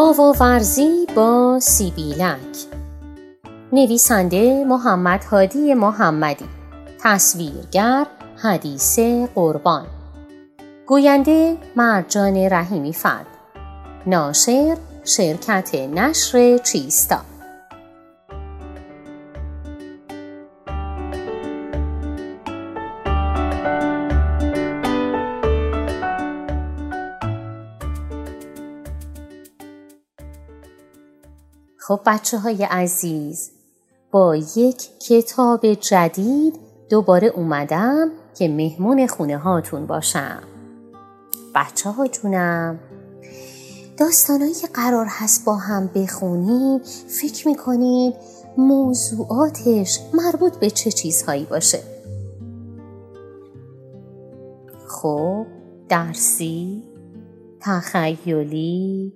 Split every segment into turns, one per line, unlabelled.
آواورزی با سیبیلک. نویسنده محمد هادی محمدی. تصویرگر حدیث قربان. گوینده مرجان رحیمی فرد. ناشر شرکت نشر چیستا. خب بچه های عزیز. با یک کتاب جدید دوباره اومدم که مهمون خونه هاتون باشم. بچه ها جونم داستانایی که قرار هست با هم بخونیم فکر می‌کنید موضوعاتش مربوط به چه چیزهایی باشه؟ خب درسی تخیلی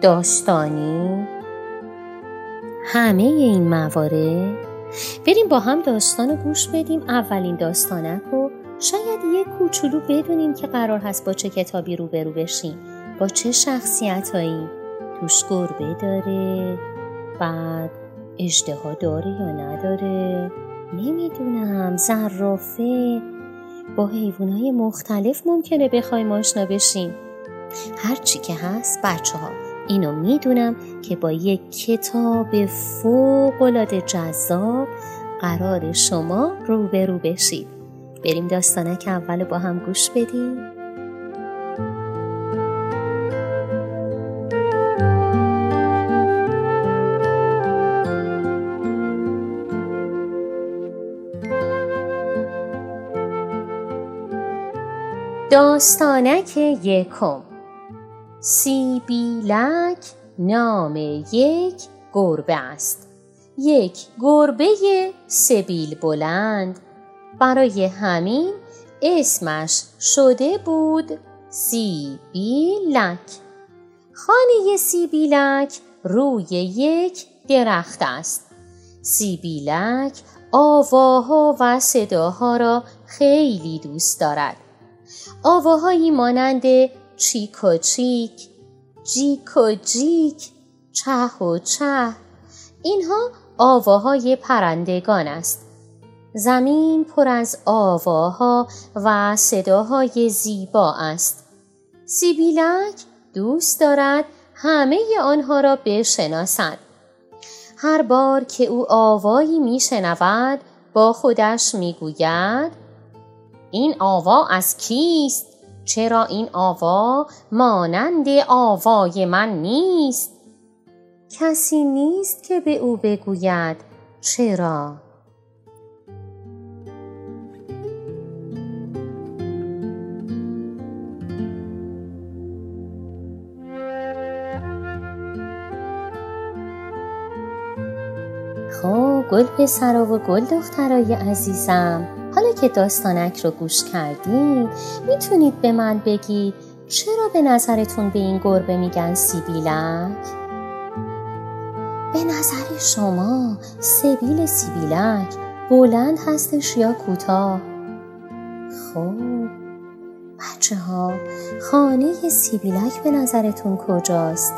داستانی. همه این موارد. بریم با هم داستان گوش بدیم. اولین داستانک رو. شاید یک کوچولو بدونیم که قرار هست با چه کتابی روبرو بشیم. با چه شخصیت هایی توش گربه داره. بعد اجده داره یا نداره. نمی‌دونم. زرافه. با حیوانای مختلف ممکنه بخوایم آشنا بشیم. هرچی که هست بچه ها اینو می‌دونم که با یک کتاب فوقالعاده جذاب قرار شما روبرو بشید. بریم داستانه که اول با هم گوش بدیم. داستانک یکم. سیبیلک نام یک گربه است. یک گربه سبیل بلند. برای همین اسمش شده بود سیبیلک خانه سیبیلک روی یک درخت است. سیبیلک آواها و صداها را خیلی دوست دارد. آواهایی مانند چیک و چیک جیک و جیک چه و چه. اینها آواهای پرندگان است. زمین پر از آواها و صداهای زیبا است. سیبیلک دوست دارد همه آنها را بشناسد. هر بار که او آوایی میشنود با خودش می‌گوید این آوا از کیست؟ چرا این آوا مانند آوای من نیست؟ کسی نیست که به او بگوید چرا؟ خب گل پسرا و گل دخترای عزیزم. حالا که داستانک رو گوش کردید می‌تونید به من بگید چرا به نظرتون به این گربه میگن سیبیلک؟ به نظر شما سبیل سیبیلک بلند هستش یا کوتاه؟ خب بچه ها خانه سیبیلک به نظرتون کجاست؟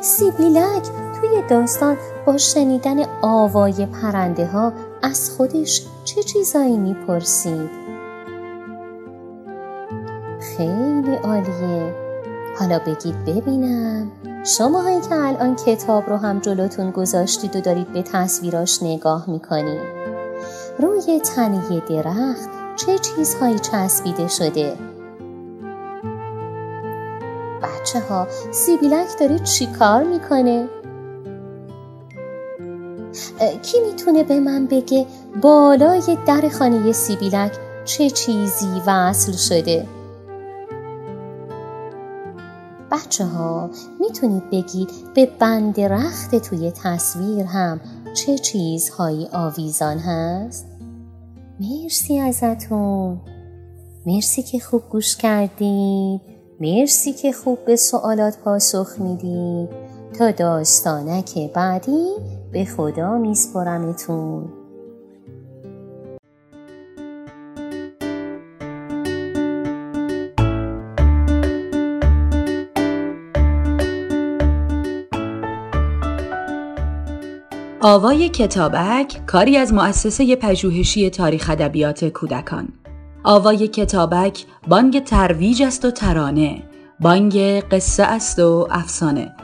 سیبیلک توی داستان با شنیدن آوای پرنده ها از خودش چه چیزایی می‌پرسید؟ خیلی عالیه حالا بگید ببینم شما هایی که الان کتاب رو هم جلوتون گذاشتید و دارید به تصویراش نگاه می‌کنید روی تنه درخت چه چیزهایی چسبیده شده؟ بچه ها سیبیلک داره چی کار می‌کنه؟ کی می‌تونه به من بگه بالای در خانه سیبیلک چه چیزی وصل شده؟ بچه ها می‌تونید بگید به بند رخت توی تصویر هم چه چیزهایی آویزان هست؟ مرسی ازتون مرسی که خوب گوش کردید مرسی که خوب به سوالات پاسخ می‌دید تا داستانک بعدی به خدا میسپرمتون
آوای کتابک کاری از مؤسسه پژوهشی تاریخ ادبیات کودکان. آوای کتابک بانگ ترویج است و ترانه بانگ قصه است و افسانه.